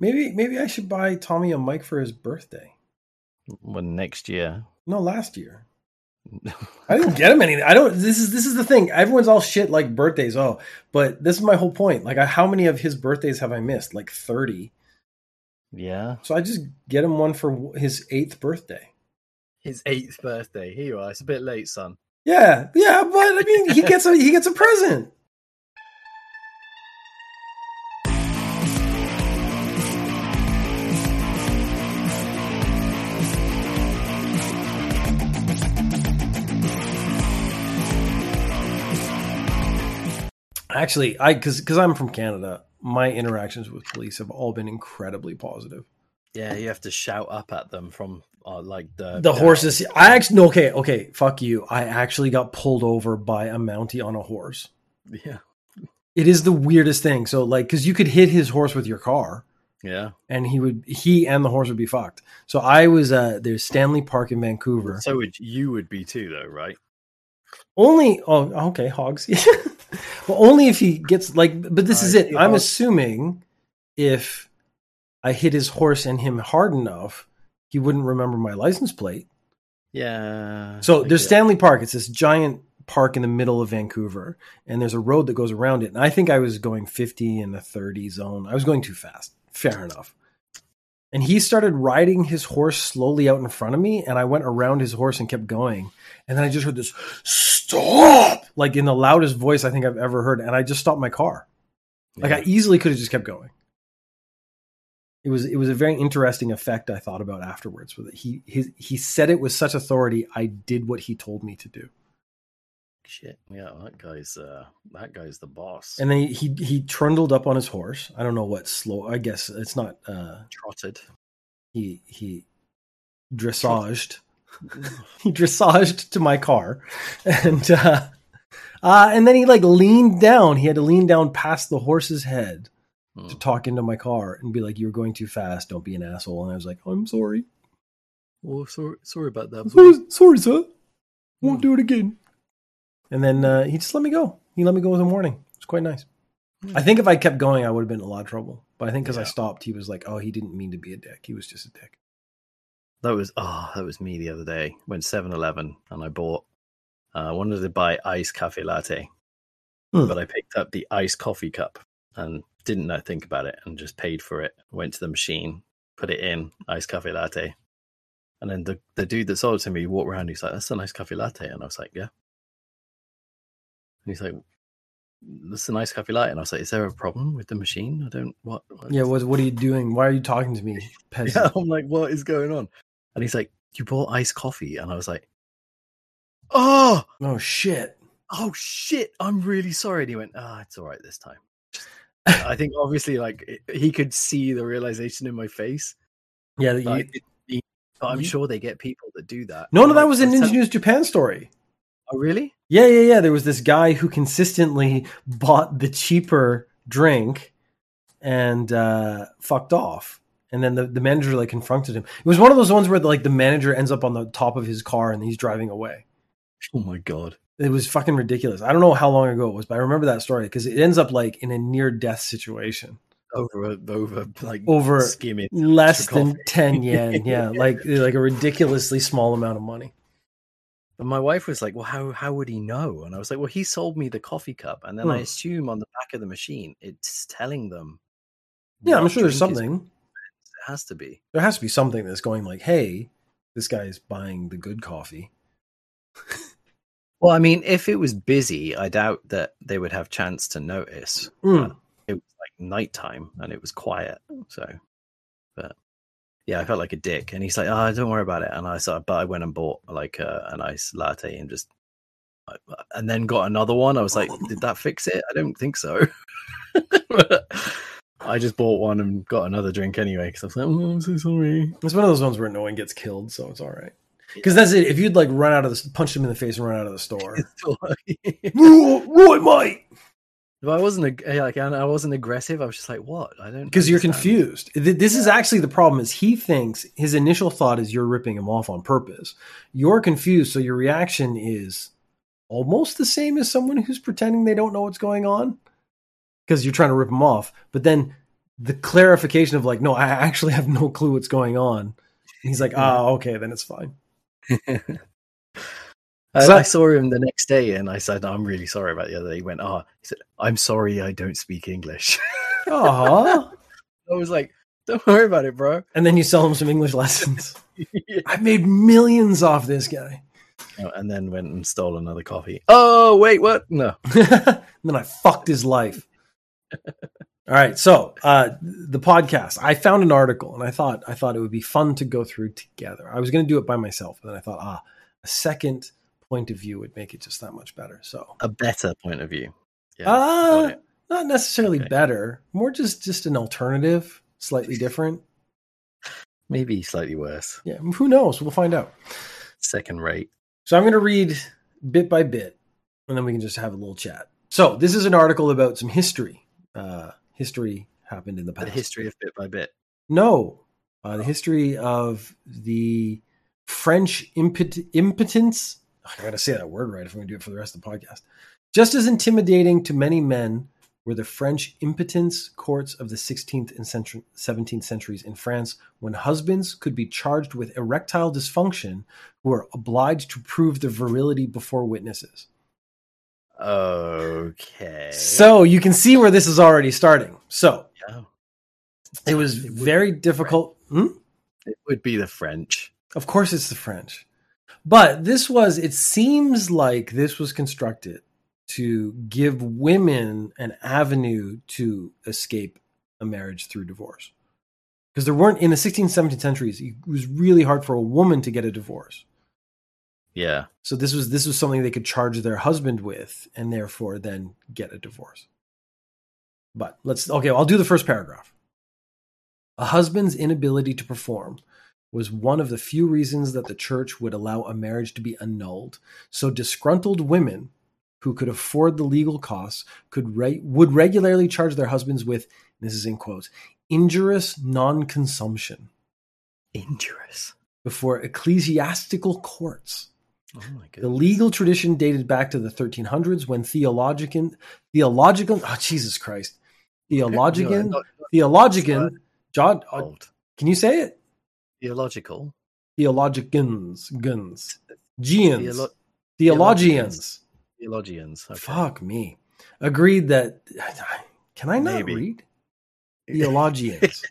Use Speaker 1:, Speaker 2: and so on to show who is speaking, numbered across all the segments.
Speaker 1: Maybe maybe I should buy Tommy a mic for his birthday.
Speaker 2: Well, next year.
Speaker 1: No, last year. I didn't get him anything. I don't. This is this is the thing. Everyone's all shit like birthdays. Oh, but this is my whole point. Like, I, how many of his birthdays have I missed? Like thirty.
Speaker 2: Yeah.
Speaker 1: So I just get him one for his eighth birthday.
Speaker 2: His eighth birthday. Here you are. It's a bit late, son.
Speaker 1: Yeah, yeah, but I mean, he gets a he gets a present. Actually, I because because I'm from Canada, my interactions with police have all been incredibly positive.
Speaker 2: Yeah, you have to shout up at them from uh, like the
Speaker 1: The horses. I actually no. Okay, okay. Fuck you. I actually got pulled over by a Mountie on a horse.
Speaker 2: Yeah,
Speaker 1: It is the weirdest thing. So like, because you could hit his horse with your car,
Speaker 2: yeah.
Speaker 1: and he would he and the horse would be fucked. So I was uh there's Stanley Park in Vancouver.
Speaker 2: So would you would be too, though, right?
Speaker 1: Only oh okay hogs. well, only if he gets like. But this is it. I'm
Speaker 2: hogs.
Speaker 1: assuming if I hit his horse and him hard enough, he wouldn't remember my license plate.
Speaker 2: Yeah.
Speaker 1: So
Speaker 2: I
Speaker 1: there's
Speaker 2: get-
Speaker 1: Stanley Park. It's this giant park in the middle of Vancouver, and there's a road that goes around it. And I think I was going 50 in the 30 zone. I was going too fast. Fair enough. And he started riding his horse slowly out in front of me, and I went around his horse and kept going. And then I just heard this stop, like in the loudest voice I think I've ever heard. And I just stopped my car. Like I easily could have just kept going. It was it was a very interesting effect I thought about afterwards. With it. He his, he said it with such authority. I did what he told me to do,
Speaker 2: Shit. Yeah, that guy's uh that guy's the boss.
Speaker 1: and then he he, he trundled up on his horse. I don't know what slow. I guess it's not. uh
Speaker 2: trotted.
Speaker 1: He he dressaged. he dressaged to my car, and uh, uh and then he like leaned down. He had to lean down past the horse's head
Speaker 2: Hmm.
Speaker 1: to talk into my car and be like, "You're going too fast. Don't be an asshole." And I was like, "I'm sorry."
Speaker 2: Oh, sorry, sorry about that.
Speaker 1: sorry, sorry, sir. Won't do it again. And then uh, he just let me go. He let me go with a warning. It's quite nice. I think if I kept going, I would have been in a lot of trouble. But I think because I stopped, he was like, "Oh, he didn't mean to be a dick. He was just a dick."
Speaker 2: That was oh, that was me the other day. Went 7-Eleven and I bought. uh, I wanted to buy iced cafe latte,
Speaker 1: Hmm.
Speaker 2: but I picked up the iced coffee cup and didn't think about it and just paid for it. Went to the machine, put it in iced cafe latte, and then the the dude that sold it to me walked around. He's like, "That's a nice cafe latte," and I was like, "Yeah." And he's like, "That's a nice cafe latte," and I was like, "Is there a problem with the machine? I don't what." what
Speaker 1: Yeah. What What are you doing? Why are you talking to me,
Speaker 2: Yeah. I'm like, what is going on? And he's like, you bought iced coffee, and I was like, oh,
Speaker 1: Oh shit.
Speaker 2: oh shit, I'm really sorry. And he went, ah, it's all right this time. I think obviously, like it- he could see the realization in my face.
Speaker 1: Yeah. You,
Speaker 2: didn't mean- but I'm
Speaker 1: you-
Speaker 2: sure they get people that do that.
Speaker 1: no, no, that was an News Japan story.
Speaker 2: Oh, really?
Speaker 1: Yeah, yeah, yeah. There was this guy who consistently bought the cheaper drink and uh, fucked off. And then the, the manager like confronted him. It was one of those ones where like the manager ends up on the top of his car and he's driving away.
Speaker 2: Oh my god.
Speaker 1: It was fucking ridiculous. I don't know how long ago it was, but I remember that story because it ends up like in a near death situation.
Speaker 2: Over, over, like
Speaker 1: Over
Speaker 2: skimming
Speaker 1: Less than 10 yen. Yeah, like like a ridiculously small amount of money.
Speaker 2: But my wife was like, "Well, how how would he know?" And I was like, "Well, he sold me the coffee cup, and then I
Speaker 1: Hmm.
Speaker 2: assume on the back of the machine, it's telling them."
Speaker 1: Yeah, I'm sure there's something.
Speaker 2: It has to be.
Speaker 1: There has to be something that's going like, hey, this guy's buying the good coffee.
Speaker 2: Well, I mean, if it was busy, I doubt that they would have chance to notice.
Speaker 1: Mm.
Speaker 2: It was like nighttime and it was quiet, so. But yeah, I felt like a dick, and he's like, "Oh, don't worry about it." And I said, "But I went and bought like a, a nice latte and just." Uh, and then got another one. I was like, "Did that fix it?" I don't think so. I just bought one and got another drink anyway because I was like, "Oh, I'm so sorry."
Speaker 1: It's one of those ones where no one gets killed, so it's all right. Because that's it. If you'd like run out of the, punch him in the face and run out of the store, right, mate?
Speaker 2: If I wasn't eh, like I wasn't aggressive, I was just like, "What?" I don't
Speaker 1: Because you're confused. This is actually the problem. Is he thinks his initial thought is you're ripping him off on purpose. You're confused, so your reaction is almost the same as someone who's pretending they don't know what's going on because you're trying to rip him off. But then the clarification of like, no, I actually have no clue what's going on. And he's like, oh, okay, then it's fine.
Speaker 2: I, I saw him the next day and I said, I'm really sorry about the other day. He went, Oh, he said, I'm sorry I don't speak English.
Speaker 1: Aw.
Speaker 2: I was like, Don't worry about it, bro.
Speaker 1: and then you sell him some English lessons. I made millions off this guy.
Speaker 2: Oh, and then went and stole another coffee. Oh, wait, what? No.
Speaker 1: then I fucked his life. All right, so uh, the podcast. I found an article, and I thought I thought it would be fun to go through together. I was going to do it by myself, but then I thought, ah, a second point of view would make it just that much better. So,
Speaker 2: A better point of view. Yeah.
Speaker 1: uh, not necessarily
Speaker 2: Okay.
Speaker 1: better, more just just an alternative, slightly different.
Speaker 2: Maybe slightly worse.
Speaker 1: Yeah, who knows? We'll find out.
Speaker 2: Second rate.
Speaker 1: So I'm going to read bit by bit, and then we can just have a little chat. So this is an article about some history. Uh, history happened in the
Speaker 2: The
Speaker 1: past.
Speaker 2: history of bit by bit.
Speaker 1: No, uh, the history of the French impot- impotence. I got to say that word right if I'm going to do it for the rest of the podcast. Just as intimidating to many men were the French impotence courts of the 16th and century, 17th centuries in France, when husbands could be charged with erectile dysfunction who were obliged to prove their virility before witnesses.
Speaker 2: Okay.
Speaker 1: So you can see where this is already starting. So
Speaker 2: Yeah.
Speaker 1: it was
Speaker 2: It
Speaker 1: very difficult. Hmm?
Speaker 2: It would be the French.
Speaker 1: Of course, it's the French. But this was, it seems like this was constructed to give women an avenue to escape a marriage through divorce. Because there weren't, in the 16th, 17th centuries, it was really hard for a woman to get a divorce.
Speaker 2: Yeah.
Speaker 1: So this was this was something they could charge their husband with, and therefore then get a divorce. But let's okay. I'll do the first paragraph. A husband's inability to perform was one of the few reasons that the church would allow a marriage to be annulled. So disgruntled women who could afford the legal costs could re- would regularly charge their husbands with this is in quotes injurious non-consumption
Speaker 2: Injurious.
Speaker 1: before ecclesiastical courts.
Speaker 2: Oh my
Speaker 1: The legal tradition dated back to the 1300s when theologian, theological, oh, Jesus Christ, theologian,
Speaker 2: No,
Speaker 1: theologian, John,
Speaker 2: not
Speaker 1: uh, can you say it?
Speaker 2: Theological.
Speaker 1: Theologicans, guns, Gians,
Speaker 2: Theolo-
Speaker 1: theologians.
Speaker 2: theologians. Okay.
Speaker 1: Fuck me. Agreed that, can I not
Speaker 2: Maybe.
Speaker 1: read? Theologians.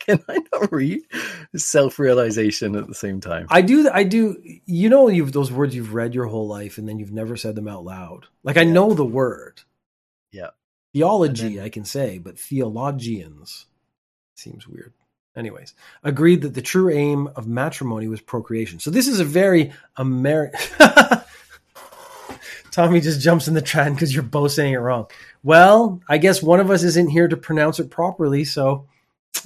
Speaker 2: Can I not read? Self realization at the same time.
Speaker 1: I do. I do. You know, you've those words you've read your whole life, and then you've never said them out loud. Like I know the word.
Speaker 2: Yeah.
Speaker 1: Theology,
Speaker 2: then-
Speaker 1: I can say, but theologians seems weird. Anyways, agreed that the true aim of matrimony was procreation. So this is a very American. Tommy just jumps in the trend because you're both saying it wrong. Well, I guess one of us isn't here to pronounce it properly, so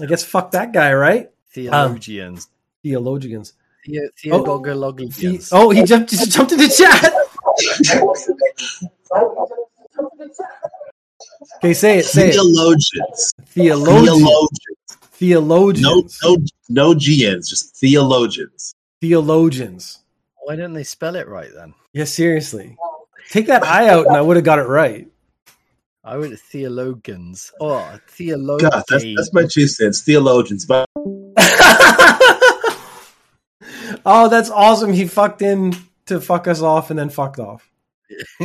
Speaker 1: I guess fuck that guy, right?
Speaker 2: Theologians.
Speaker 1: Um, theologians.
Speaker 2: Theo-
Speaker 1: Oh, The- oh, he jumped just jumped into chat. Okay, say it. Say it.
Speaker 3: Theologians.
Speaker 1: Theologians.
Speaker 3: Theologians.
Speaker 1: Theologians.
Speaker 3: No, no, no GNs, just theologians.
Speaker 1: Theologians.
Speaker 2: Why didn't they spell it right then?
Speaker 1: Yeah, seriously. Take that I out, and I would have got it right.
Speaker 2: I would theologians. Oh, theologians.
Speaker 3: God, that's, that's my two cents. Theologians. But
Speaker 1: oh, that's awesome. He fucked in to fuck us off and then fucked off.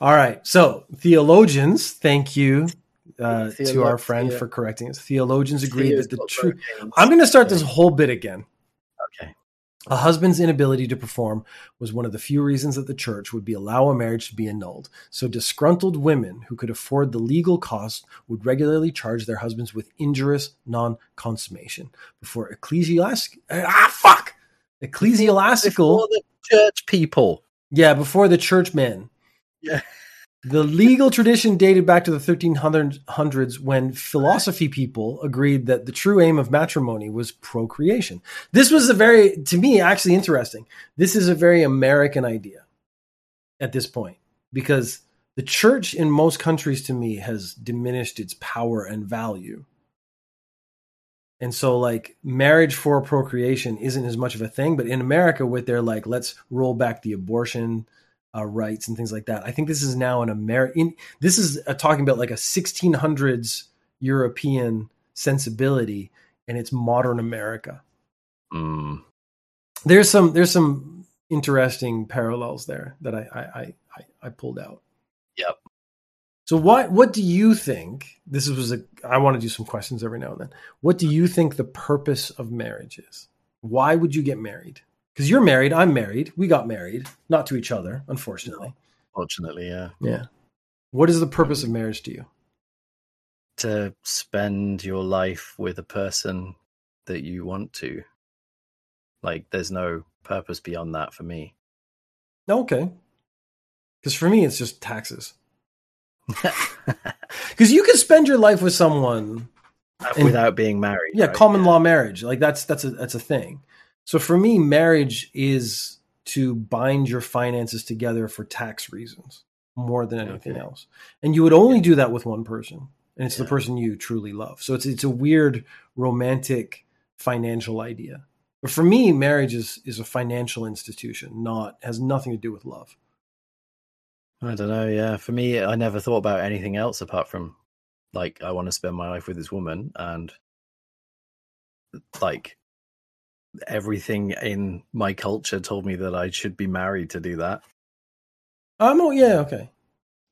Speaker 1: All right. So, theologians, thank you uh, to our friend
Speaker 2: Theo-
Speaker 1: for correcting us. Theologians agree
Speaker 2: Theo's
Speaker 1: that the
Speaker 2: got
Speaker 1: true.
Speaker 2: both names.
Speaker 1: I'm going to start this whole bit again.
Speaker 2: Okay.
Speaker 1: A husband's inability to perform was one of the few reasons that the church would be allow a marriage to be annulled. So disgruntled women who could afford the legal cost would regularly charge their husbands with injurious non-consummation before ecclesiastic ah fuck ecclesiastical
Speaker 2: Before the church people.
Speaker 1: yeah before the church churchmen
Speaker 2: Yeah.
Speaker 1: The legal tradition dated back to the 1300s when philosophy people agreed that the true aim of matrimony was procreation. This was a very, to me, actually interesting. This is a very American idea at this point because the church in most countries, to me, has diminished its power and value. And so, like, marriage for procreation isn't as much of a thing. But in America, with their, like, let's roll back the abortion uh, rights and things like that. I think this is now an American. This is uh talking about like a 1600s European sensibility and it's modern America.
Speaker 2: Mm.
Speaker 1: There's some there's some interesting parallels there that I I I, I pulled out.
Speaker 2: Yep.
Speaker 1: So what what do you think? This was a I want to do some questions every now and then. What do you think the purpose of marriage is? Why would you get married? Because you're married, I'm married. We got married, not to each other, unfortunately.
Speaker 2: Fortunately, yeah.
Speaker 1: Yeah. What is the purpose of marriage to you?
Speaker 2: To spend your life with a person that you want to. Like, there's no purpose beyond that for me.
Speaker 1: Okay. Because for me, it's just taxes. Because you can spend your life with someone And-
Speaker 2: Without being married.
Speaker 1: yeah
Speaker 2: right?
Speaker 1: common
Speaker 2: Yeah.
Speaker 1: law marriage like that's that's a that's a thing so for me marriage is to bind your finances together for tax reasons more than anything
Speaker 2: Okay.
Speaker 1: else. And you would only do that with one person and it's the person you truly love. So it's it's a weird romantic financial idea. But for me marriage is is a financial institution not has nothing to do with love.
Speaker 2: I don't know. Yeah, for me, I never thought about anything else apart from like I want to spend my life with this woman, and like everything in my culture told me that I should be married to do that,
Speaker 1: um oh yeah okay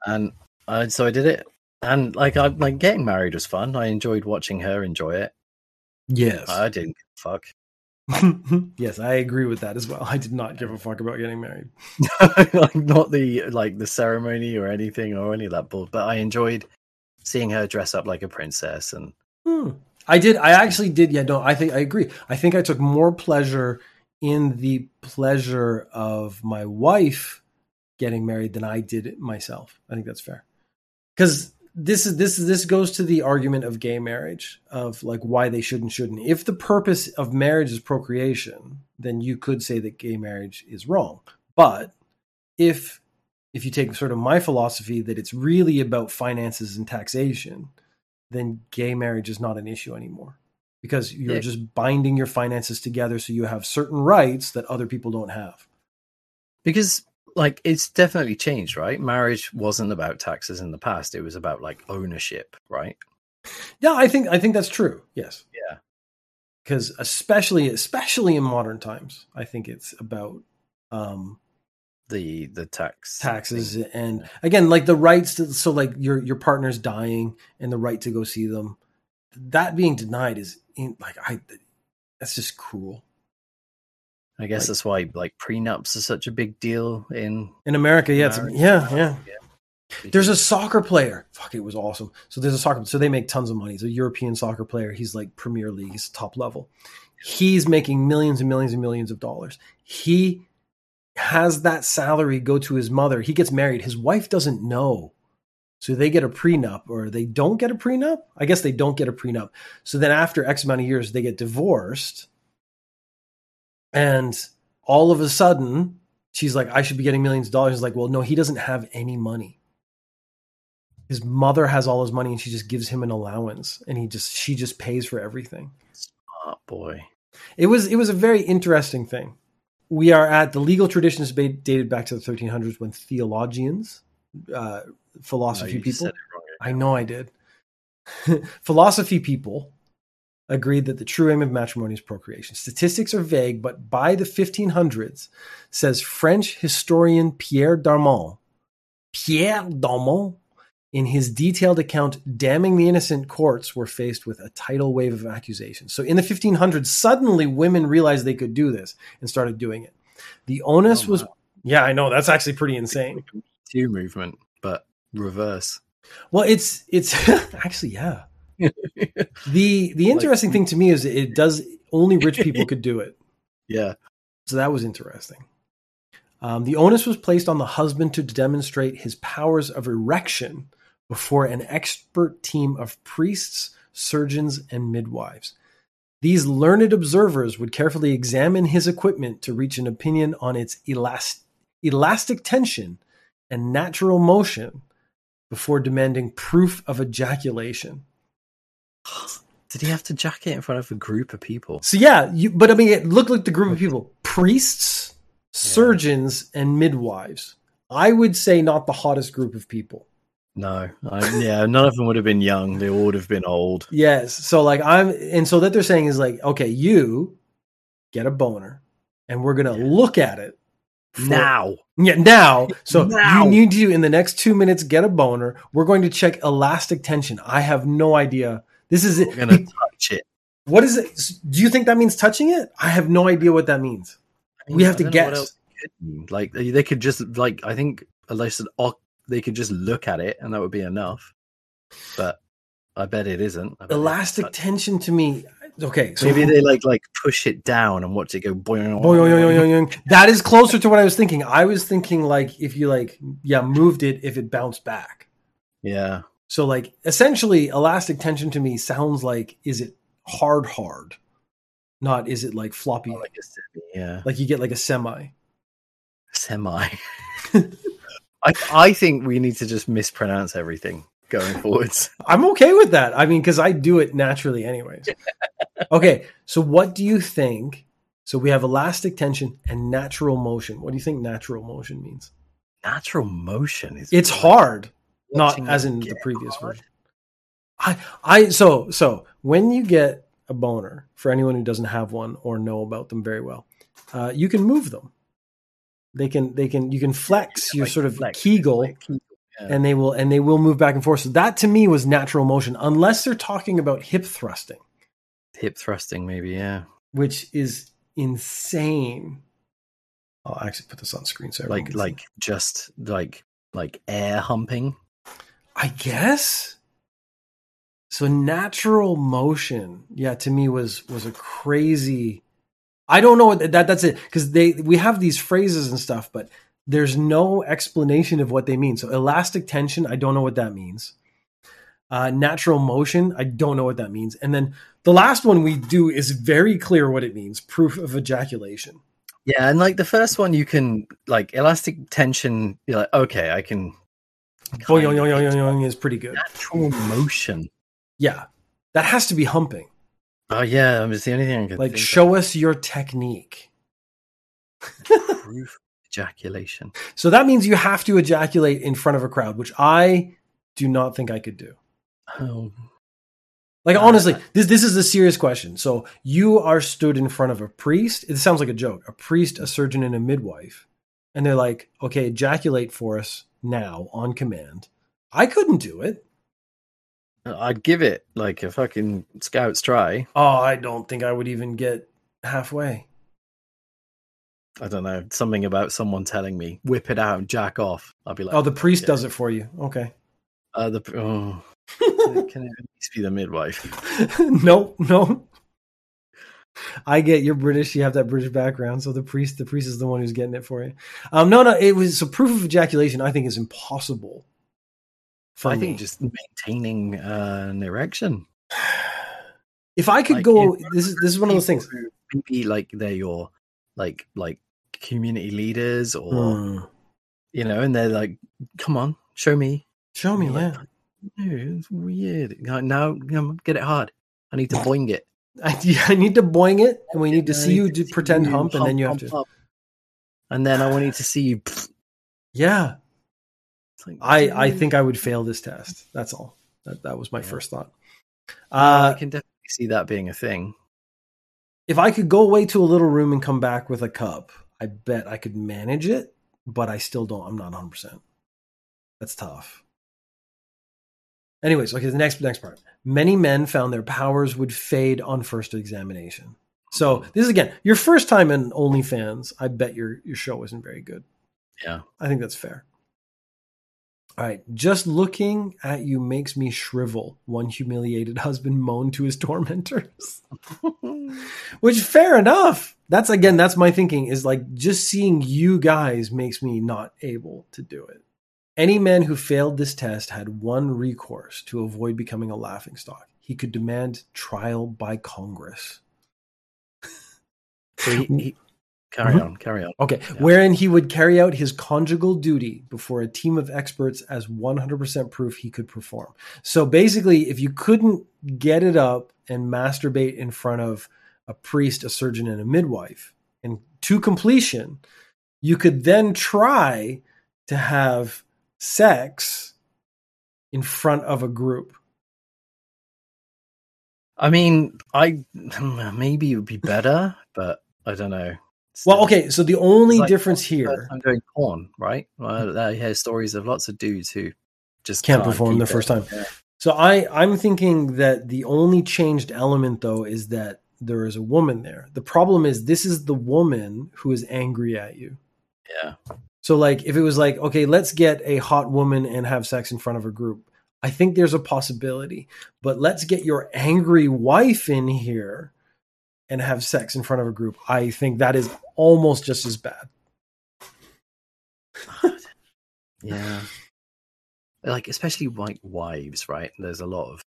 Speaker 2: and I, so I did it. And like I like getting married was fun. I enjoyed watching her enjoy it.
Speaker 1: yes
Speaker 2: I didn't give a fuck.
Speaker 1: yes i agree with that as well i did not give a fuck about getting married
Speaker 2: like not the like the ceremony or anything or any of that bull, but I enjoyed seeing her dress up like a princess and
Speaker 1: Hmm. I did. I actually did. Yeah, no, I think I agree. I think I took more pleasure in the pleasure of my wife getting married than I did myself. I think that's fair. Because this is this is this goes to the argument of gay marriage of like why they should and shouldn't. If the purpose of marriage is procreation, then you could say that gay marriage is wrong. But if if you take sort of my philosophy that it's really about finances and taxation, then gay marriage is not an issue anymore because you're
Speaker 2: Yeah.
Speaker 1: just binding your finances together so you have certain rights that other people don't have.
Speaker 2: because like it's definitely changed right marriage wasn't about taxes in the past it was about like ownership right
Speaker 1: Yeah, I think I think that's true. Yes.
Speaker 2: Yeah.
Speaker 1: Cuz especially especially in modern times, I think it's about um
Speaker 2: the the tax
Speaker 1: taxes
Speaker 2: thing.
Speaker 1: and again like the rights to so like your your partner's dying and the right to go see them that being denied is in, like I that's just cruel.
Speaker 2: i guess
Speaker 1: like-
Speaker 2: that's why like prenups are such a big deal in
Speaker 1: In America, yeah, it's,
Speaker 2: marriage.
Speaker 1: yeah, yeah. There's a soccer player. Fuck, it was awesome. So there's a soccer. So they make tons of money. He's a European soccer player. He's like Premier League. He's top level. He's making millions and millions and millions of dollars. He has that salary go to his mother. He gets married. His wife doesn't know. So they get a prenup or they don't get a prenup. I guess they don't get a prenup. So then after X amount of years, they get divorced. And all of a sudden, she's like, I should be getting millions of dollars. He's like, well, no, he doesn't have any money his mother has all his money and she just gives him an allowance and he just she just pays for everything
Speaker 2: oh boy
Speaker 1: it was it was a very interesting thing we are at the legal traditions ba- dated back to the 1300s when theologians uh,
Speaker 2: No,
Speaker 1: philosophy
Speaker 2: you
Speaker 1: people
Speaker 2: wrong.
Speaker 1: i know i did philosophy people agreed that the true aim of matrimony is procreation statistics are vague but by the 1500s says french historian pierre darmon pierre darmon in his detailed account damning the innocent courts were faced with a tidal wave of accusations. So in the 1500s suddenly women realized they could do this and started doing it. The onus
Speaker 2: Oh,
Speaker 1: was
Speaker 2: wow.
Speaker 1: yeah i know. That's actually pretty insane.
Speaker 2: Two movement but reverse.
Speaker 1: Well it's it's actually yeah. The the interesting thing to me is it does only rich people could do it.
Speaker 2: Yeah.
Speaker 1: So that was interesting. Um, the onus was placed on the husband to demonstrate his powers of erection before an expert team of priests surgeons and midwives. These learned observers would carefully examine his equipment to reach an opinion on its elas- elastic tension and natural motion before demanding proof of ejaculation.
Speaker 2: Did he have to jack it in front of a group of people?
Speaker 1: So yeah, you, but I mean, it looked like the group of people: priests, surgeons, and midwives. I would say not the hottest group of people.
Speaker 2: No, I, yeah, none of them would have been young. They all would have been old.
Speaker 1: Yes. So like I'm and so that they're saying is like, okay, you get a boner and we're gonna
Speaker 2: Yeah.
Speaker 1: look at it for-
Speaker 2: Now,
Speaker 1: Yeah, now. So
Speaker 2: Now.
Speaker 1: you need to in the next two minutes get a boner. We're going to check elastic tension. I have no idea. This is
Speaker 2: we're
Speaker 1: it.
Speaker 2: gonna touch it.
Speaker 1: What is it? Do you think that means touching it? I have no idea what that means.
Speaker 2: I
Speaker 1: We have to
Speaker 2: I don't know what
Speaker 1: guess.
Speaker 2: else it could mean. Like they could just like I think unless an they could just look at it and that would be enough. But I bet it isn't. Bet
Speaker 1: Elastic tension to me. Okay, so
Speaker 2: Maybe they like like push it down and watch it go boing.
Speaker 1: Boing, boing, boing, boing, boing. That is closer to what I was thinking. I was thinking like if you like yeah moved it if it bounced back.
Speaker 2: Yeah,
Speaker 1: So like essentially elastic tension to me sounds like is it hard hard, not is it like floppy
Speaker 2: Oh, like a semi, yeah,
Speaker 1: like you get like a semi.
Speaker 2: semi. I I think we need to just mispronounce everything going forwards.
Speaker 1: I'm okay with that. I mean, because I do it naturally, anyways. okay, so what do you think? So we have elastic tension and natural motion. What do you think natural motion means?
Speaker 2: Natural motion is
Speaker 1: It's hard, not as in the previous
Speaker 2: hard.
Speaker 1: version. I, I, so, so when you get a boner, for anyone who doesn't have one or know about them very well, uh, you can move them. They can, they can, you can flex your
Speaker 2: Like-
Speaker 1: sort of
Speaker 2: like-
Speaker 1: Kegel
Speaker 2: like Kegel, yeah.
Speaker 1: and they will and they will move back and forth. So that to me was natural motion, unless they're talking about hip thrusting,
Speaker 2: hip thrusting, maybe. Yeah,
Speaker 1: which is insane. I'll actually put this on screen so everyone
Speaker 2: like
Speaker 1: see.
Speaker 2: like just like like air humping.
Speaker 1: I guess. So natural motion, yeah, to me was was a crazy. I don't know what that that's it because they we have these phrases and stuff, but there's no explanation of what they mean. So elastic tension, I don't know what that means. Uh, natural motion, I don't know what that means. And then the last one we do is very clear what it means: proof of ejaculation.
Speaker 2: Yeah, and like the first one, you can like elastic tension. You're like, okay, I can.
Speaker 1: Boing,
Speaker 2: of-
Speaker 1: yoing, yoing, yoing is pretty good.
Speaker 2: Natural motion.
Speaker 1: Yeah, that has to be humping.
Speaker 2: Oh yeah, it's the only thing I can
Speaker 1: Like, show us your technique.
Speaker 2: proof ejaculation.
Speaker 1: So that means you have to ejaculate in front of a crowd, which I do not think I could do.
Speaker 2: Oh,
Speaker 1: Like
Speaker 2: Uh,
Speaker 1: honestly, this this is a serious question. So you are stood in front of a priest. It sounds like a joke. A priest, a surgeon, and a midwife, and they're like, "Okay, ejaculate for us now on command." I couldn't do it.
Speaker 2: I'd give it like a fucking scout's try.
Speaker 1: Oh, I don't think I would even get halfway.
Speaker 2: I don't know something about someone telling me whip it out and jack off. I'll be like,
Speaker 1: Oh, the priest
Speaker 2: yeah.
Speaker 1: does it for you. Okay.
Speaker 2: Uh, the oh, can it at least be the midwife?
Speaker 1: no, no. I get you're British. You have that British background, so the priest, the priest is the one who's getting it for you. Um, no, no, it was so proof of ejaculation. I think is impossible.
Speaker 2: I
Speaker 1: me.
Speaker 2: think just maintaining uh, an erection.
Speaker 1: if I could
Speaker 2: like,
Speaker 1: go, this is this is one of those things.
Speaker 2: Maybe like they're your like like community leaders or
Speaker 1: Hmm.
Speaker 2: you know, and they're like, "Come on, show me."
Speaker 1: Show me,
Speaker 2: You're
Speaker 1: yeah.
Speaker 2: like, "No, it's weird. No, no, no, get it hard. I need to boing it.
Speaker 1: I, I need to boing it, and we need to
Speaker 2: I
Speaker 1: see you
Speaker 2: to
Speaker 1: pretend
Speaker 2: you
Speaker 1: hump, and then you have
Speaker 2: hump,
Speaker 1: to.
Speaker 2: hump. And then I want you to see you.
Speaker 1: Yeah,
Speaker 2: like,
Speaker 1: I I think I would fail this test. That's all. That that was my
Speaker 2: Yeah.
Speaker 1: first thought.
Speaker 2: I
Speaker 1: Uh,
Speaker 2: can definitely see that being a thing.
Speaker 1: if I could go away to a little room and come back with a cup, I bet I could manage it, but I still don't. I'm not 100%. That's tough. Anyways, okay, the next next part. Many men found their powers would fade on first examination. So this is again your first time in OnlyFans. I bet your your show isn't very good.
Speaker 2: Yeah.
Speaker 1: I think that's fair. All right, just looking at you makes me shrivel. One humiliated husband moaned to his tormentors. Which fair enough. That's again, that's my thinking is like just seeing you guys makes me not able to do it. Any man who failed this test had one recourse to avoid becoming a laughingstock. He could demand trial by Congress.
Speaker 2: So he, he, carry
Speaker 1: Mhm.
Speaker 2: on, carry on.
Speaker 1: Okay,
Speaker 2: Yeah.
Speaker 1: wherein he would carry out his conjugal duty before a team of experts as 100% proof he could perform. So basically, if you couldn't get it up and masturbate in front of a priest, a surgeon, and a midwife, and to completion, you could then try to have sex in front of a group.
Speaker 2: I mean, I maybe it would be better, but I don't know.
Speaker 1: Well, okay, so the only
Speaker 2: like
Speaker 1: difference here,
Speaker 2: I'm doing porn, right? Well, I hear stories of lots of dudes who just
Speaker 1: Can't perform
Speaker 2: keep
Speaker 1: the
Speaker 2: it.
Speaker 1: first time.
Speaker 2: Yeah.
Speaker 1: So I I'm thinking that the only changed element though is that there is a woman there. The problem is this is the woman who is angry at you.
Speaker 2: yeah.
Speaker 1: So like if it was like okay, let's get a hot woman and have sex in front of a group. I think there's a possibility. But let's get your angry wife in here and have sex in front of a group. I think that is almost just as bad.
Speaker 2: Yeah. Like especially like wives, right? There's a lot of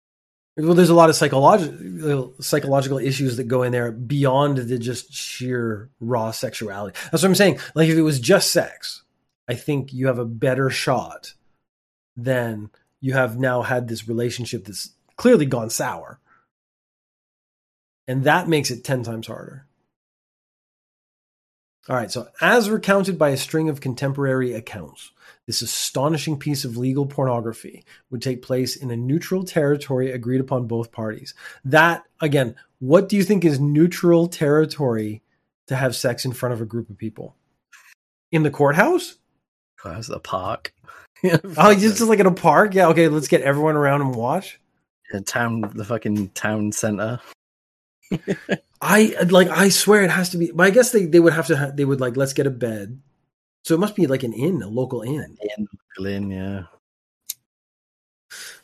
Speaker 1: Well, there's a lot of psychological psychological issues that go in there beyond the just sheer raw sexuality. That's what I'm saying. Like if it was just sex, I think you have a better shot than you have now had this relationship that's clearly gone sour. And that makes it 10 times harder. All right, so as recounted by a string of contemporary accounts, this astonishing piece of legal pornography would take place in a neutral territory agreed upon both parties. That, again, what do you think is neutral territory to have sex in front of a group of people? In the courthouse?
Speaker 2: how's the park?
Speaker 1: Oh, just like in a park? Yeah, okay, let's get everyone around and watch.
Speaker 2: the town, the fucking town center.
Speaker 1: I like I swear it has to be but I guess they, they would have to ha- they would like let's get a bed. So it must be like an inn, a local inn.
Speaker 2: In Berlin, yeah.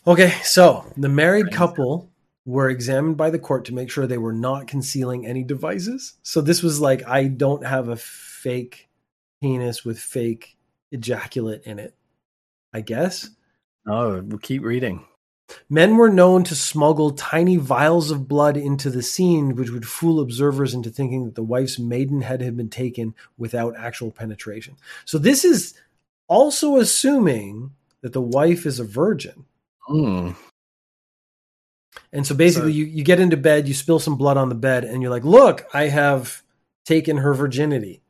Speaker 1: Okay, so the married couple were examined by the court to make sure they were not concealing any devices. So this was like, I don't have a fake penis with fake ejaculate in it. I guess.
Speaker 2: Oh, we'll keep reading.
Speaker 1: Men were known to smuggle tiny vials of blood into the scene, which would fool observers into thinking that the wife's maiden head had been taken without actual penetration. So this is also assuming that the wife is a virgin.
Speaker 2: Hmm.
Speaker 1: And so basically,
Speaker 2: So-
Speaker 1: you, you get into bed, you spill some blood on the bed, and you're like, look, I have taken her virginity.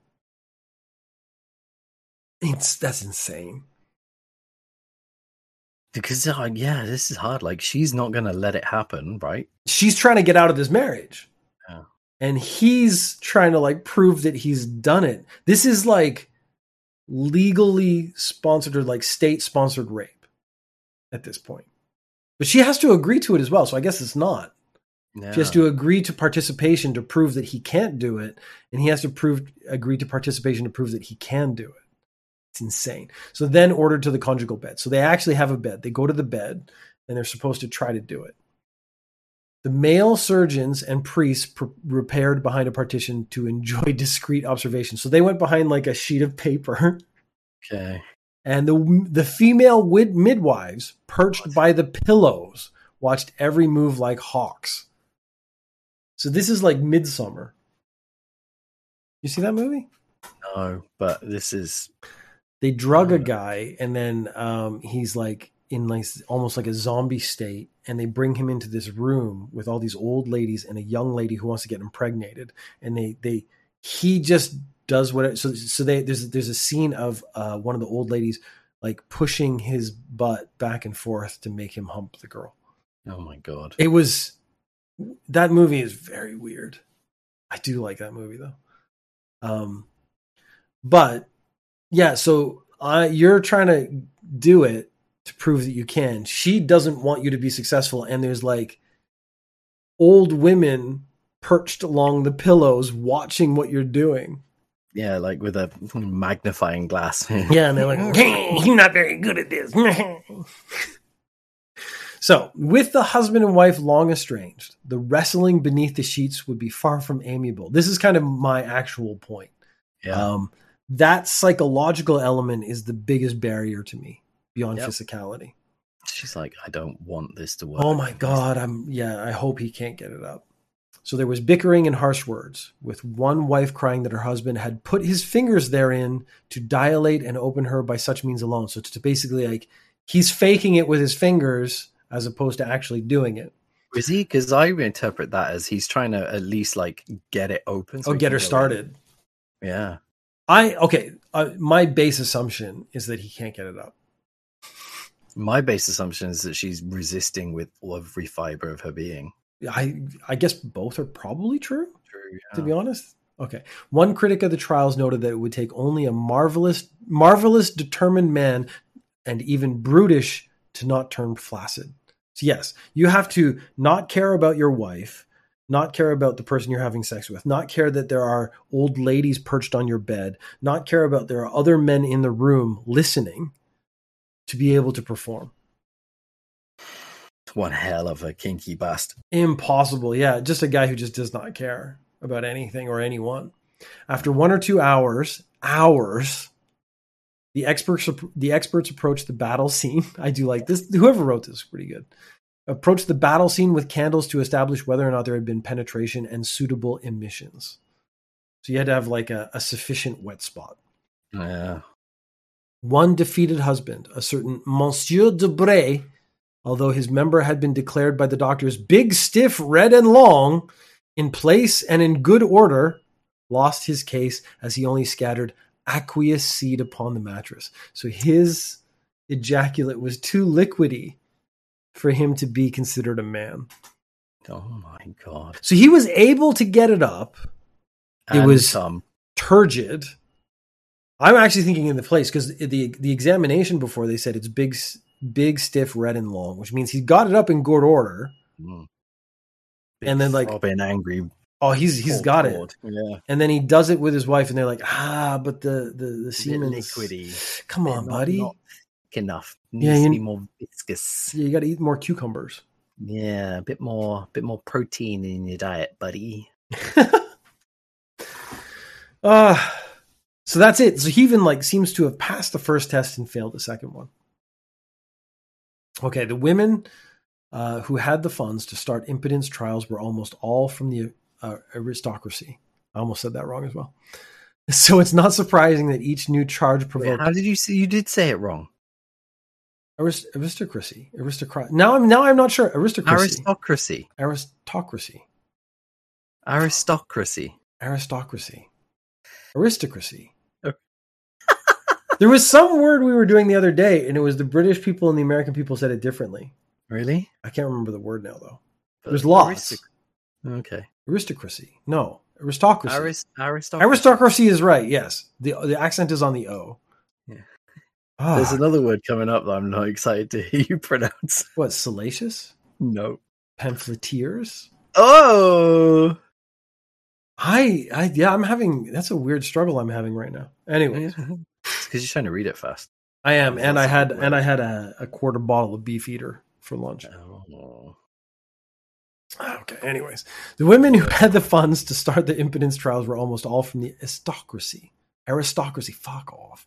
Speaker 1: It's that's insane.
Speaker 2: Because uh, yeah, this is hard. Like she's not gonna let it happen, right?
Speaker 1: She's trying to get out of this marriage.
Speaker 2: Yeah.
Speaker 1: And he's trying to like prove that he's done it. This is like legally sponsored or like state sponsored rape at this point. But she has to agree to it as well. So I guess it's not.
Speaker 2: Yeah.
Speaker 1: She has to agree to participation to prove that he can't do it, and he has to prove agree to participation to prove that he can do it. It's insane. So then ordered to the conjugal bed. So they actually have a bed. They go to the bed, and they're supposed to try to do it. The male surgeons and priests pre- repaired behind a partition to enjoy discreet observation. So they went behind like a sheet of paper,
Speaker 2: Okay.
Speaker 1: and the the female wid- midwives perched by the pillows watched every move like hawks. So this is like Midsommar. You see that movie?
Speaker 2: No, but this is
Speaker 1: They drug a guy, and then um, he's like in like almost like a zombie state, and they bring him into this room with all these old ladies and a young lady who wants to get impregnated, and they they he just does what so so they there's there's a scene of uh, one of the old ladies like pushing his butt back and forth to make him hump the girl.
Speaker 2: oh my god.
Speaker 1: It was that movie is very weird. I do like that movie though. Um, but yeah, so I you're trying to do it to prove that you can. She doesn't want you to be successful, and there's like old women perched along the pillows watching what you're doing.
Speaker 2: Yeah, like with a magnifying glass.
Speaker 1: Yeah, and they're like, "Hey, "You're not very good at this." so, with the husband and wife long estranged, the wrestling beneath the sheets would be far from amiable. This is kind of my actual point.
Speaker 2: yeah.
Speaker 1: Um, that psychological element is the biggest barrier to me beyond
Speaker 2: Yep.
Speaker 1: physicality.
Speaker 2: She's like, I don't want this to work.
Speaker 1: Oh my god, I'm yeah, I hope he can't get it up. So there was bickering and harsh words, with one wife crying that her husband had put his fingers therein to dilate and open her by such means alone. So to basically like he's faking it with his fingers as opposed to actually doing it.
Speaker 2: Is he? Because I interpret that as he's trying to at least like get it open. so
Speaker 1: Oh, get her started.
Speaker 2: Yeah.
Speaker 1: I okay. Uh, my base assumption is that he can't get it up.
Speaker 2: My base assumption is that she's resisting with every fiber of her being.
Speaker 1: I I guess both are probably true.
Speaker 2: True.
Speaker 1: To be honest. Okay. One critic of the trials noted that it would take only a marvelous, marvelous, determined man, and even brutish, to not turn flaccid. So yes, you have to not care about your wife, not care about the person you're having sex with, not care that there are old ladies perched on your bed, not care about there are other men in the room listening to be able to perform.
Speaker 2: One hell of a kinky bust.
Speaker 1: Impossible. Yeah, just a guy who just does not care about anything or anyone. After one or two hours, hours, the experts the experts approach the battle scene. I do like this. Whoever wrote this is pretty good. Approach the battle scene with candles to establish whether or not there had been penetration and suitable emissions. So you had to have like a, a sufficient wet spot.
Speaker 2: Yeah.
Speaker 1: One defeated husband, a certain Monsieur Debray, although his member had been declared by the doctors big, stiff, red, and long, in place and in good order, lost his case as he only scattered aqueous seed upon the mattress. So his ejaculate was too liquidy for him to be considered a man.
Speaker 2: Oh my god.
Speaker 1: So he was able to get it up. It was-
Speaker 2: some.
Speaker 1: turgid. I'm actually thinking in the place because the the examination before they said it's big, big, stiff, red, and long, which means he got it up in good order.
Speaker 2: Mm.
Speaker 1: And then, like-
Speaker 2: Robin angry.
Speaker 1: Oh, he's he's got it.
Speaker 2: Yeah.
Speaker 1: and then he does it with his wife, and they're like, ah, but the the the semen,
Speaker 2: liquidy.
Speaker 1: come on,
Speaker 2: not-
Speaker 1: buddy,
Speaker 2: not thick enough.
Speaker 1: Yeah,
Speaker 2: Needs
Speaker 1: you-
Speaker 2: to be more viscous.
Speaker 1: you got to eat more cucumbers.
Speaker 2: Yeah, a bit more, bit more protein in your diet, buddy.
Speaker 1: Uh so that's it. So he even like seems to have passed the first test and failed the second one. Okay, the women uh, who had the funds to start impotence trials were almost all from the uh, aristocracy. I almost said that wrong as well. So it's not surprising that each new charge
Speaker 2: Wait,
Speaker 1: provoked
Speaker 2: how did you see? You did say it wrong.
Speaker 1: Arist- aristocracy. Aristocrat. Now I'm now I'm not sure. Aristocracy.
Speaker 2: Aristocracy.
Speaker 1: aristocracy.
Speaker 2: Aristocracy.
Speaker 1: Aristocracy. Aristocracy. There was some word we were doing the other day, and it was the British people and the American people said it differently.
Speaker 2: Really?
Speaker 1: I can't remember the word now, though.
Speaker 2: But
Speaker 1: There's lots.
Speaker 2: aristoc- Okay.
Speaker 1: Aristocracy. No, aristocracy.
Speaker 2: Arist- aristocracy.
Speaker 1: aristocracy is right. Yes, the the accent is on the O. Ah,
Speaker 2: There's another word coming up that I'm not excited to hear you pronounce.
Speaker 1: what salacious
Speaker 2: No.
Speaker 1: pamphleteers?
Speaker 2: Oh.
Speaker 1: I, I, yeah, I'm having. That's a weird struggle I'm having right now. Anyway,
Speaker 2: Because you're trying to read it fast.
Speaker 1: I am, and I had, and I had a, a quarter bottle of Beefeater for lunch.
Speaker 2: Oh.
Speaker 1: Okay. Anyways, the women who had the funds to start the impotence trials were almost all from the aristocracy. Aristocracy. Fuck off.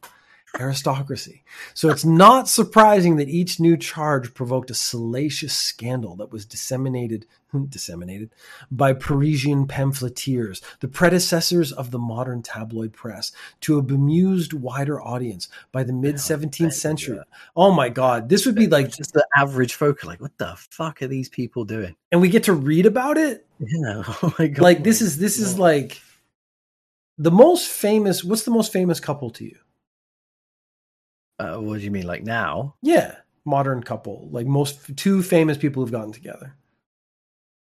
Speaker 1: Aristocracy. So it's not surprising that each new charge provoked a salacious scandal that was disseminated hmm, disseminated by Parisian pamphleteers, the predecessors of the modern tabloid press, to a bemused wider audience by the mid 17th century. Oh my god, this would be like
Speaker 2: just the average folk like, what the fuck are these people doing?
Speaker 1: and we get to read about it
Speaker 2: Yeah. Oh my god.
Speaker 1: like this is this is
Speaker 2: Yeah.
Speaker 1: like the most famous what's the most famous couple to you
Speaker 2: Uh, what do you mean, like now?
Speaker 1: yeah modern couple like most two famous people who've gotten together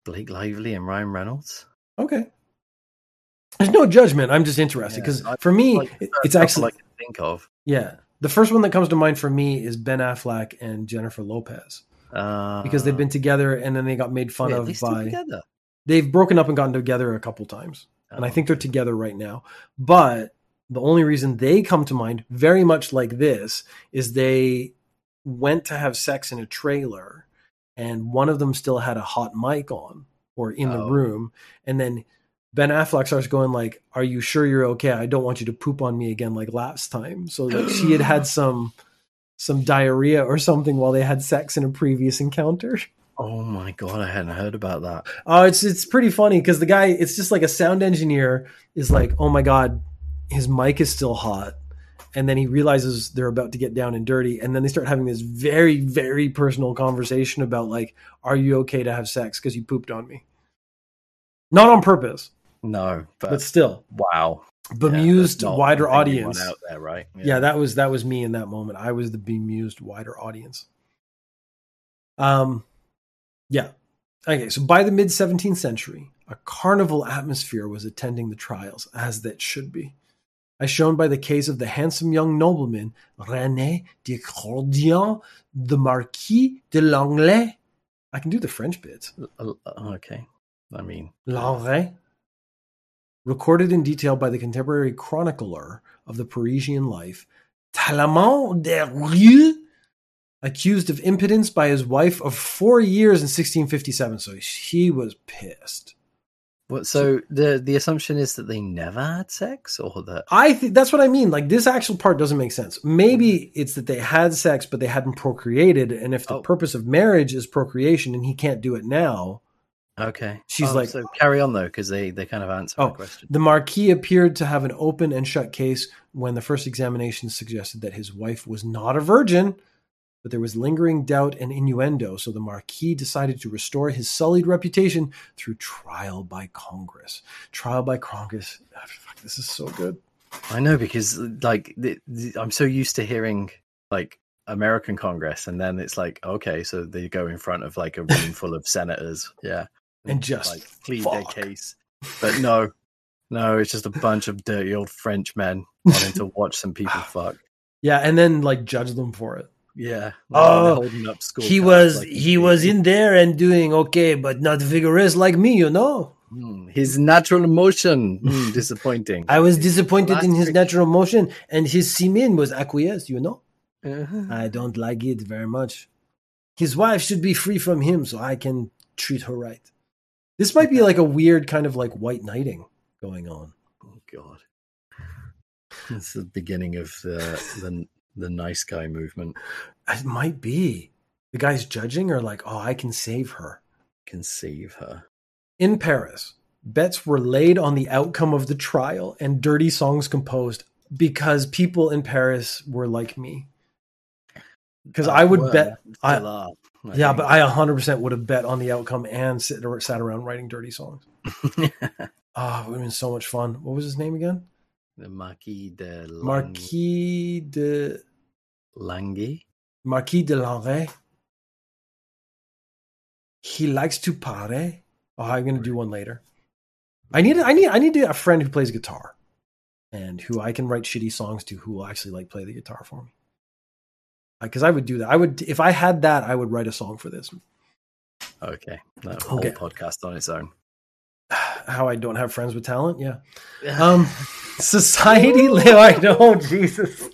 Speaker 2: Blake Lively and Ryan Reynolds?
Speaker 1: okay there's no judgment i'm just interested because
Speaker 2: I-
Speaker 1: for me
Speaker 2: Like,
Speaker 1: it's actually
Speaker 2: I can think of.
Speaker 1: yeah the first one that comes to mind for me is ben affleck and jennifer lopez
Speaker 2: Uh,
Speaker 1: because they've been together and then they got made fun
Speaker 2: are
Speaker 1: of by
Speaker 2: together?
Speaker 1: they've broken up and gotten together a couple times and I
Speaker 2: Oh.
Speaker 1: think they're together right now. But the only reason they come to mind, very much like this, is they went to have sex in a trailer, and one of them still had a hot mic on or in the
Speaker 2: Oh.
Speaker 1: room, and then Ben Affleck starts going like, "Are you sure you're okay? I don't want you to poop on me again like last time." So like, she had had some some diarrhea or something while they had sex in a previous encounter.
Speaker 2: Oh my god, I hadn't heard about that.
Speaker 1: Oh, it's it's pretty funny because the guy, it's just like a sound engineer is like, oh my god, his mic is still hot, and then he realizes they're about to get down and dirty, and then they start having this very very personal conversation about like, are you okay to have sex because you pooped on me? Not on purpose,
Speaker 2: No, but,
Speaker 1: but still,
Speaker 2: wow.
Speaker 1: bemused
Speaker 2: Yeah,
Speaker 1: wider audience.
Speaker 2: out there, right?
Speaker 1: Yeah. that was that was me in that moment. I was the bemused wider audience. Um, yeah. Okay, so by the mid 17th century, a carnival atmosphere was attending the trials, as that should be. As shown by the case of the handsome young nobleman René de Cordouan, the Marquis de Langlais. I can do the French bits.
Speaker 2: Uh, Okay. I mean,
Speaker 1: Langlais. Recorded in detail by the contemporary chronicler of the Parisian life, Tallemant des Réaux, accused of impotence by his wife of four years in 1657. So he was pissed.
Speaker 2: What? So the the assumption is that they never had sex, or that
Speaker 1: I think that's what I mean. Like this actual part doesn't make sense. Maybe hmm. it's that they had sex, but they hadn't procreated. And if the
Speaker 2: Oh.
Speaker 1: purpose of marriage is procreation and he can't do it now,
Speaker 2: okay?
Speaker 1: She's
Speaker 2: Oh,
Speaker 1: like-
Speaker 2: so carry on though, because they they kind of answer
Speaker 1: Oh,
Speaker 2: my question.
Speaker 1: The Marquis appeared to have an open and shut case when the first examination suggested that his wife was not a virgin, but there was lingering doubt and innuendo. So the Marquis decided to restore his sullied reputation through trial by Congress. Trial by Congress. Ah, fuck, this is so good.
Speaker 2: I know because like the, the, I'm so used to hearing like American Congress, and then it's like okay, so they go in front of like a room full of senators, yeah,
Speaker 1: And just
Speaker 2: like plead
Speaker 1: fuck.
Speaker 2: their case. But no, no, it's just a bunch of dirty old French men wanting to watch some people fuck.
Speaker 1: Yeah, and then like judge them for it.
Speaker 2: Yeah,
Speaker 1: Oh,
Speaker 2: holding up
Speaker 1: he was
Speaker 2: like
Speaker 1: he was in there and doing okay, but not vigorous like me, you know.
Speaker 2: Hmm, his natural emotion hmm, disappointing.
Speaker 1: I was disappointed in his natural motion, and his semen was acquiesced, you know.
Speaker 2: Uh-huh.
Speaker 1: I don't like it very much. His wife should be free from him so I can treat her right. This might be like a weird kind of like white knighting going on.
Speaker 2: Oh God, it's the beginning of the the the nice guy movement.
Speaker 1: It might be. The guys judging are like, oh, I can save her.
Speaker 2: Can save her.
Speaker 1: In Paris, bets were laid on the outcome of the trial and dirty songs composed because people in Paris were like me. Because ah, I would bet, I-
Speaker 2: I
Speaker 1: yeah,
Speaker 2: think.
Speaker 1: but I 100% would have bet on the outcome and sit, sat around writing dirty songs. Oh, it would have been so much fun. What was his name again?
Speaker 2: The Marquis de Lang-
Speaker 1: Marquis de
Speaker 2: Langey.
Speaker 1: Marquis de Lanray. He likes to party. Oh, I'm gonna do one later. I need I need I need a friend who plays guitar, and who I can write shitty songs to, who will actually like play the guitar for me. Because I would do that. I would if I had that, I would write a song for this.
Speaker 2: Okay, that
Speaker 1: Okay.
Speaker 2: whole podcast on its own.
Speaker 1: How I don't have friends with talent. Yeah. Um, society. I know Jesus.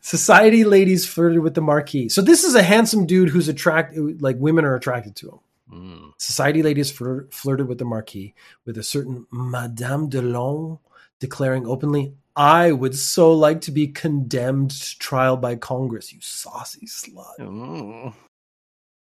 Speaker 1: Society ladies flirted with the marquis. So this is a handsome dude who's attracted, like women are attracted to him.
Speaker 2: Mm.
Speaker 1: Society ladies flir- flirted with the marquis, with a certain Madame de Long declaring openly, "I would so like to be condemned to trial by Congress, you saucy slut."
Speaker 2: Mm.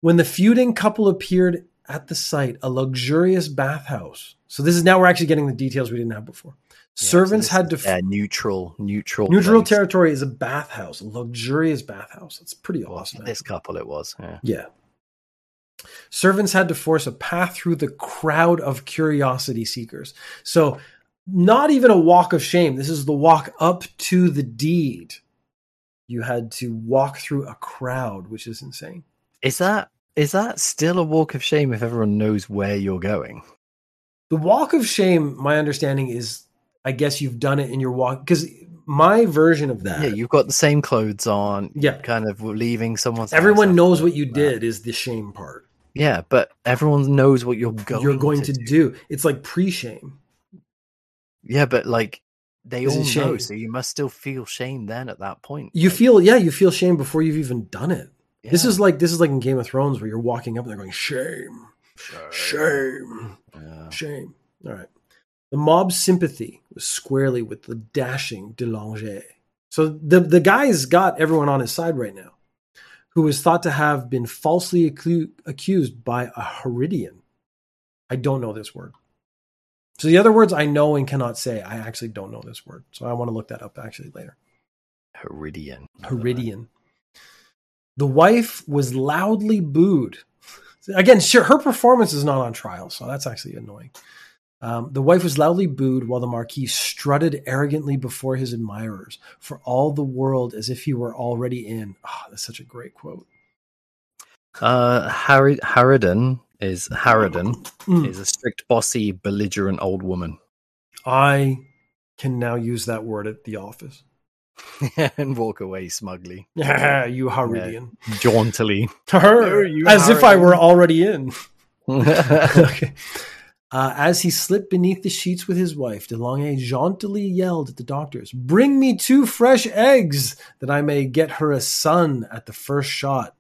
Speaker 1: When the feuding couple appeared at the site, a luxurious bathhouse. So this is now we're actually getting the details we didn't have before.
Speaker 2: Yeah,
Speaker 1: Servants
Speaker 2: this
Speaker 1: had to
Speaker 2: neutral, neutral,
Speaker 1: Neutral
Speaker 2: place.
Speaker 1: territory is a bathhouse, a luxurious bathhouse. It's pretty awesome.
Speaker 2: this couple, it was. Yeah.
Speaker 1: Yeah. Servants had to force a path through the crowd of curiosity seekers. So, not even a walk of shame. This is the walk up to the deed. You had to walk through a crowd, which is insane.
Speaker 2: Is that is that still a walk of shame if everyone knows where you're going?
Speaker 1: The walk of shame, my understanding is, I guess you've done it in your walk because my version of that,
Speaker 2: Yeah, you've got the same clothes on.
Speaker 1: Yeah.
Speaker 2: kind of leaving someone's.
Speaker 1: everyone knows what you
Speaker 2: that.
Speaker 1: did is the shame part.
Speaker 2: Yeah, but everyone knows what you're going.
Speaker 1: You're going to,
Speaker 2: do.
Speaker 1: do. It's like pre-shame.
Speaker 2: Yeah, but like they all know,
Speaker 1: shame?
Speaker 2: so you must still feel shame then at that point.
Speaker 1: You
Speaker 2: Like,
Speaker 1: feel, yeah, you feel shame before you've even done it. This is like this is like in Game of Thrones where you're walking up and they're going shame, shame,
Speaker 2: Yeah.
Speaker 1: shame. All right. The mob's sympathy was squarely with the dashing Delanger. So the the guy's got everyone on his side right now, who is thought to have been falsely accu- accused by a Heridian. I don't know this word. So the other words I know and cannot say. I actually don't know this word, so I want to look that up actually later.
Speaker 2: Heridian.
Speaker 1: Heridian. The wife was loudly booed. Again, sure, her performance is not on trial, so that's actually annoying. Um, the wife was loudly booed while the Marquis strutted arrogantly before his admirers, for all the world as if he were already in. Ah, that's such a great quote.
Speaker 2: Uh, Harry Harridan is Harridan
Speaker 1: Mm.
Speaker 2: is a strict, bossy, belligerent old woman,
Speaker 1: I can now use that word at the office.
Speaker 2: and walk away smugly,
Speaker 1: you Haridian.
Speaker 2: jauntily.
Speaker 1: Her,
Speaker 2: you
Speaker 1: as if I were already in. okay. Uh, as he slipped beneath the sheets with his wife, DeLonge jauntily yelled at the doctors, Bring me two fresh eggs that I may get her a son at the first shot.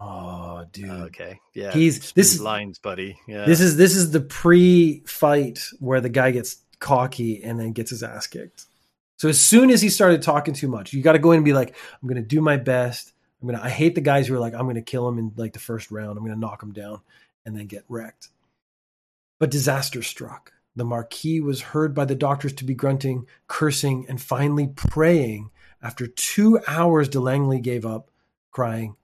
Speaker 1: Oh, dude.
Speaker 2: okay, yeah.
Speaker 1: He's- this is-
Speaker 2: lines, buddy. Yeah,
Speaker 1: This is this is the pre-fight where the guy gets cocky and then gets his ass kicked. So as soon as he started talking too much, you got to go in and be like, "I'm going to do my best. I'm gonna." I hate the guys who are like, "I'm going to kill him in like the first round. I'm going to knock him down and then get wrecked." But disaster struck. The Marquis was heard by the doctors to be grunting, cursing, and finally praying. After two hours, De Langley gave up, crying,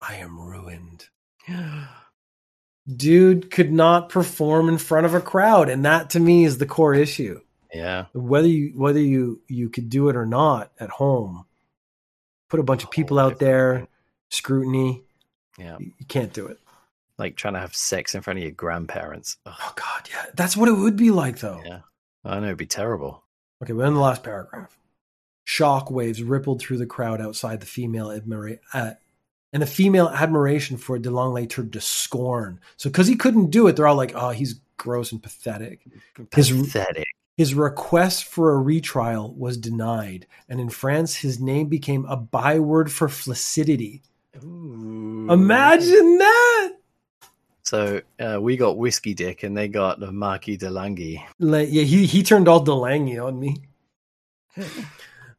Speaker 1: "I am ruined." dude could not perform in front of a crowd and that to me is the core issue
Speaker 2: yeah.
Speaker 1: whether you whether you you could do it or not at home put a bunch of people out there scrutiny
Speaker 2: Yeah,
Speaker 1: you can't do it
Speaker 2: like trying to have sex in front of your grandparents. Ugh,
Speaker 1: oh god yeah that's what it would be like though
Speaker 2: Yeah. I know it'd be terrible.
Speaker 1: okay we're in the last paragraph shock waves rippled through the crowd outside the female admira- uh, and the female admiration for DeLongley turned to scorn. So, because he couldn't do it, they're all like, "Oh, he's gross and pathetic."
Speaker 2: Pathetic.
Speaker 1: His request for a retrial was denied, and in France, his name became a byword for flaccidity.
Speaker 2: Ooh.
Speaker 1: Imagine that!
Speaker 2: So uh, we got whiskey dick, and they got the Marquis de.
Speaker 1: Like, yeah, he, he turned all Delaney on me.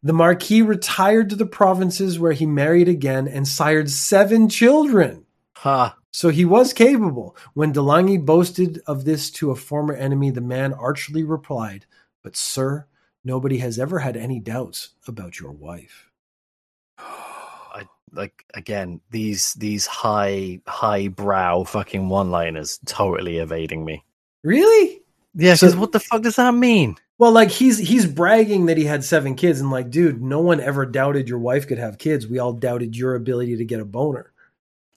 Speaker 1: The Marquis retired to the provinces where he married again and sired seven children.
Speaker 2: Ha!
Speaker 1: So he was capable. When Delaney boasted of this to a former enemy, the man archly replied, But, sir, nobody has ever had any doubts about your wife.
Speaker 2: I like again these these high high brow fucking one liners totally evading me.
Speaker 1: Really?
Speaker 2: Yeah,
Speaker 1: So-
Speaker 2: because what the fuck does that mean?
Speaker 1: Well, like he's he's bragging that he had seven kids, and like, dude, no one ever doubted your wife could have kids. We all doubted your ability to get a boner.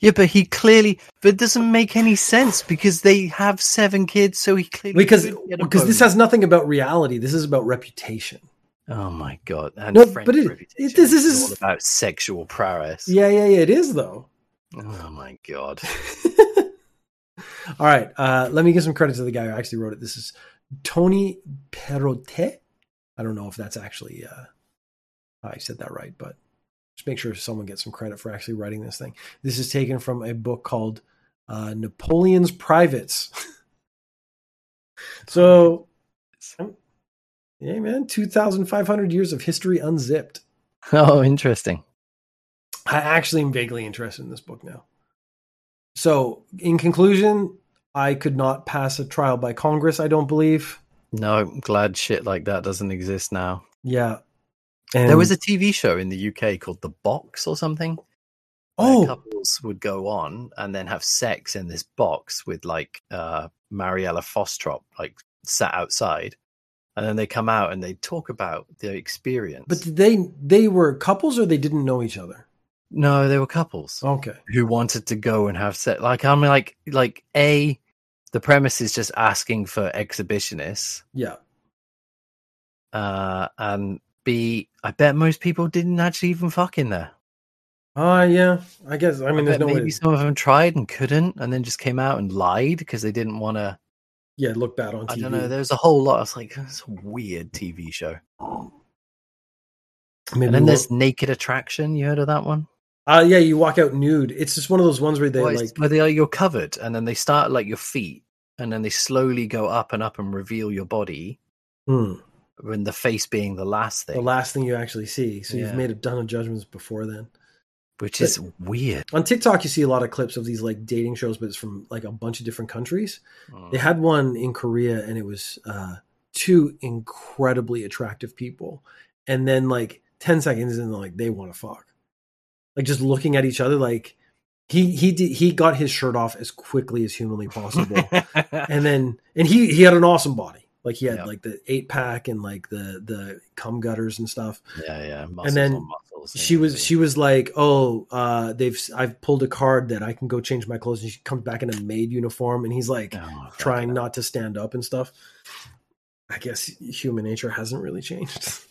Speaker 2: Yeah, but he clearly, but it doesn't make any sense because they have seven kids, so he clearly
Speaker 1: Because because this has nothing about reality. This is about reputation.
Speaker 2: Oh my god! And
Speaker 1: No,
Speaker 2: French
Speaker 1: but it- it- this
Speaker 2: is
Speaker 1: is-
Speaker 2: all about sexual prowess.
Speaker 1: Yeah, yeah, yeah. It is though.
Speaker 2: Oh my god!
Speaker 1: All right, uh, let me give some credit to the guy who actually wrote it. This is Tony Perrottet. I don't know if that's actually uh, I said that right, but just make sure someone gets some credit for actually writing this thing. This is taken from a book called uh, Napoleon's Privates. so, yeah, man, two thousand five hundred years of history unzipped.
Speaker 2: Oh, interesting.
Speaker 1: I actually am vaguely interested in this book now. So, in conclusion, I could not pass a trial by Congress, I don't believe.
Speaker 2: No, I'm glad shit like that doesn't exist now.
Speaker 1: Yeah. And,
Speaker 2: There was a TV show in the UK called The Box or something.
Speaker 1: Oh,
Speaker 2: couples would go on and then have sex in this box with like uh, Mariella Frostrup, like sat outside, and then they come out and they talk about their experience.
Speaker 1: but did they they were couples or they didn't know each other?
Speaker 2: no, they were couples
Speaker 1: Okay.
Speaker 2: who wanted to go and have sex. Like I'm like like a the premise is just asking for exhibitionists,
Speaker 1: Yeah.
Speaker 2: uh, and b I bet most people didn't actually even fuck in there.
Speaker 1: Uh yeah. I guess I mean there's no
Speaker 2: maybe
Speaker 1: way.
Speaker 2: some of them tried and couldn't, and then just came out and lied because they didn't want to.
Speaker 1: Yeah, look bad on TV.
Speaker 2: I don't know. There's a whole lot. It's like it's a weird TV show.
Speaker 1: Maybe
Speaker 2: and then
Speaker 1: we'll-
Speaker 2: there's Naked Attraction. You heard of that one?
Speaker 1: uh yeah, you walk out nude. It's just one of those ones where they
Speaker 2: Well,
Speaker 1: like
Speaker 2: where they are you're covered, and then they start like your feet, and then they slowly go up and up and reveal your body,
Speaker 1: hmm,
Speaker 2: when the face being the last thing,
Speaker 1: the last thing you actually see. So
Speaker 2: Yeah.
Speaker 1: you've made a ton of judgments before then.
Speaker 2: which is weird.
Speaker 1: On TikTok, you see a lot of clips of these like dating shows, but it's from like a bunch of different countries.
Speaker 2: Mm.
Speaker 1: They had one in Korea, and it was uh, two incredibly attractive people, and then like ten seconds in, like they want to fuck, like just looking at each other. Like he he did, he got his shirt off as quickly as humanly possible, and then and he he had an awesome body. Like he had like the eight pack and like the the cum gutters and stuff.
Speaker 2: yeah, yeah, muscles
Speaker 1: and
Speaker 2: then- muscles.
Speaker 1: she was she was like, "Oh, uh, they've I've pulled a card that I can go change my clothes." And she comes back in a maid uniform, and he's like
Speaker 2: Oh,
Speaker 1: trying not to stand up and stuff. I guess human nature hasn't really changed.